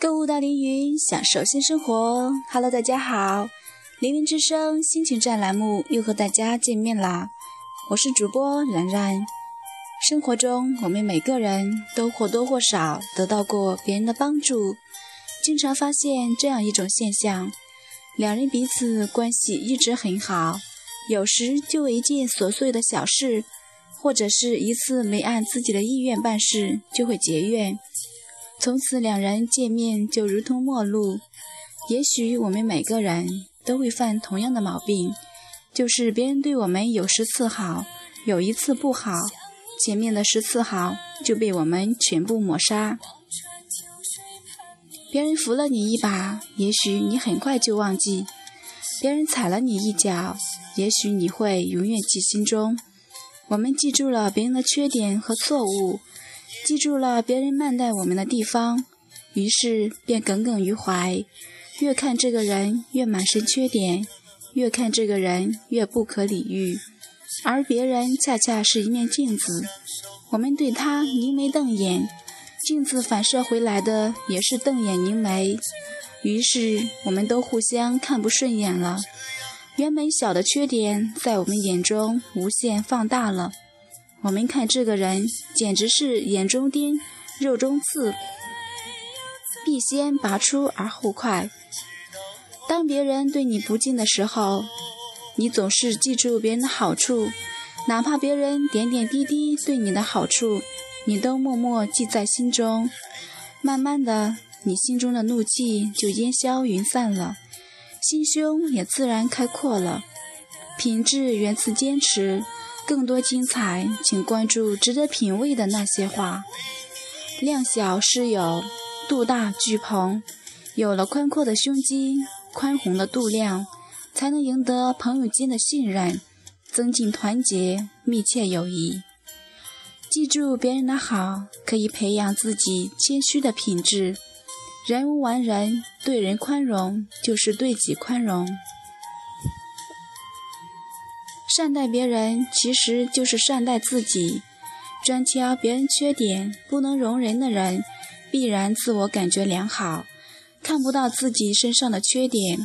购物到凌云，享受新生活。Hello，大家好，凌云之声心情站栏目又和大家见面啦。我是主播然然。生活中，我们每个人都或多或少得到过别人的帮助，经常发现这样一种现象：两人彼此关系一直很好，有时就为一件琐碎的小事，或者是一次没按自己的意愿办事，就会结怨，从此两人见面就如同陌路。也许我们每个人都会犯同样的毛病。就是别人对我们有十次好，有一次不好，前面的十次好就被我们全部抹杀。别人扶了你一把，也许你很快就忘记；别人踩了你一脚，也许你会永远记心中。我们记住了别人的缺点和错误，记住了别人慢待我们的地方，于是便耿耿于怀，越看这个人越满身缺点。越看这个人越不可理喻，而别人恰恰是一面镜子，我们对他凝眉瞪眼，镜子反射回来的也是瞪眼凝眉，于是我们都互相看不顺眼了。原本小的缺点，在我们眼中无限放大了。我们看这个人，简直是眼中钉，肉中刺，必先拔出而后快。当别人对你不敬的时候，你总是记住别人的好处，哪怕别人点点滴滴对你的好处，你都默默记在心中。慢慢的，你心中的怒气就烟消云散了，心胸也自然开阔了。品质源自坚持，更多精彩，请关注值得品味的那些话。量小师友，度大聚朋，有了宽阔的胸襟。宽宏的度量，才能赢得朋友间的信任，增进团结，密切友谊。记住别人的好，可以培养自己谦虚的品质。人无完人，对人宽容就是对己宽容。善待别人，其实就是善待自己。专挑别人缺点不能容人的人，必然自我感觉良好。看不到自己身上的缺点，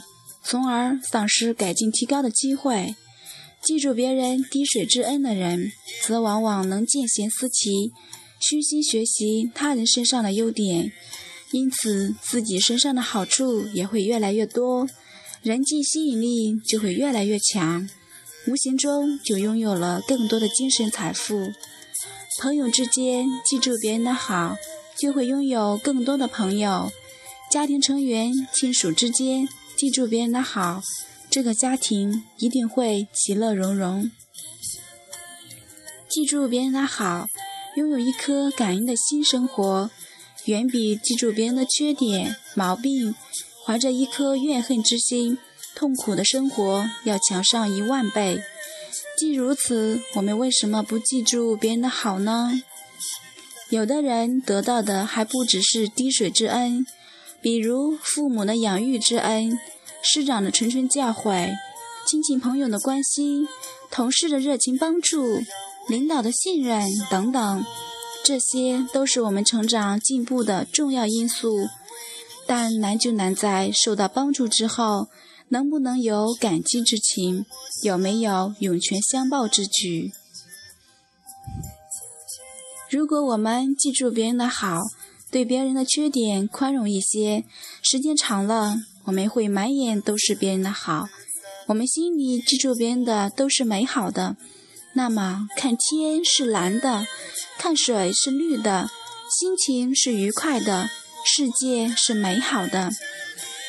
从而丧失改进提高的机会。记住别人滴水之恩的人，则往往能见贤思齐，虚心学习他人身上的优点，因此自己身上的好处也会越来越多，人际吸引力就会越来越强，无形中就拥有了更多的精神财富。朋友之间记住别人的好，就会拥有更多的朋友。家庭成员、亲属之间，记住别人的好，这个家庭一定会其乐融融。记住别人的好，拥有一颗感恩的心，生活远比记住别人的缺点、毛病，怀着一颗怨恨之心，痛苦的生活要强上一万倍。既如此，我们为什么不记住别人的好呢？有的人得到的还不只是滴水之恩。比如父母的养育之恩，师长的谆谆教诲，亲戚朋友的关心，同事的热情帮助，领导的信任等等，这些都是我们成长进步的重要因素。但难就难在受到帮助之后，能不能有感激之情，有没有涌泉相报之举？如果我们记住别人的好，对别人的缺点宽容一些，时间长了，我们会满眼都是别人的好。我们心里记住别人的都是美好的，那么看天是蓝的，看水是绿的，心情是愉快的，世界是美好的。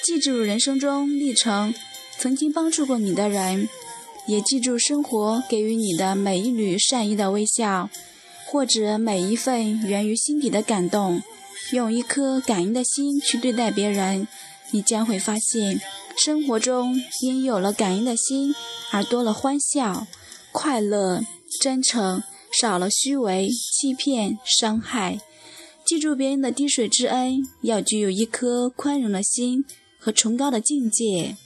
记住人生中历程，曾经帮助过你的人，也记住生活给予你的每一缕善意的微笑，或者每一份源于心底的感动。用一颗感恩的心去对待别人，你将会发现，生活中因有了感恩的心而多了欢笑、快乐、真诚，少了虚伪、欺骗、伤害。记住别人的滴水之恩，要具有一颗宽容的心和崇高的境界。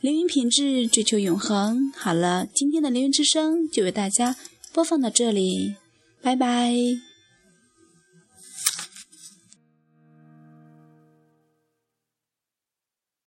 凌云品质，追求永恒。好了，今天的凌云之声就为大家播放到这里，拜拜。